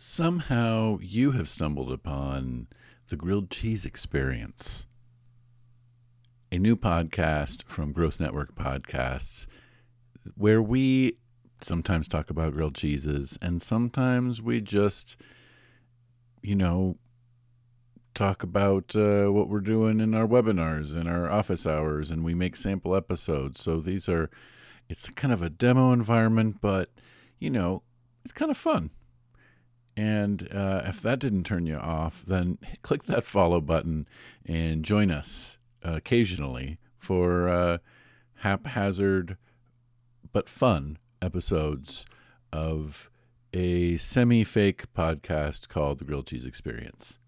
Somehow you have stumbled upon the grilled cheese experience, a new podcast from Growth Network Podcasts, where we sometimes talk about grilled cheeses and sometimes we just, you know, talk about uh, what we're doing in our webinars and our office hours and we make sample episodes. So these are, it's kind of a demo environment, but, you know, it's kind of fun. And uh, if that didn't turn you off, then click that follow button and join us uh, occasionally for uh, haphazard but fun episodes of a semi fake podcast called The Grilled Cheese Experience.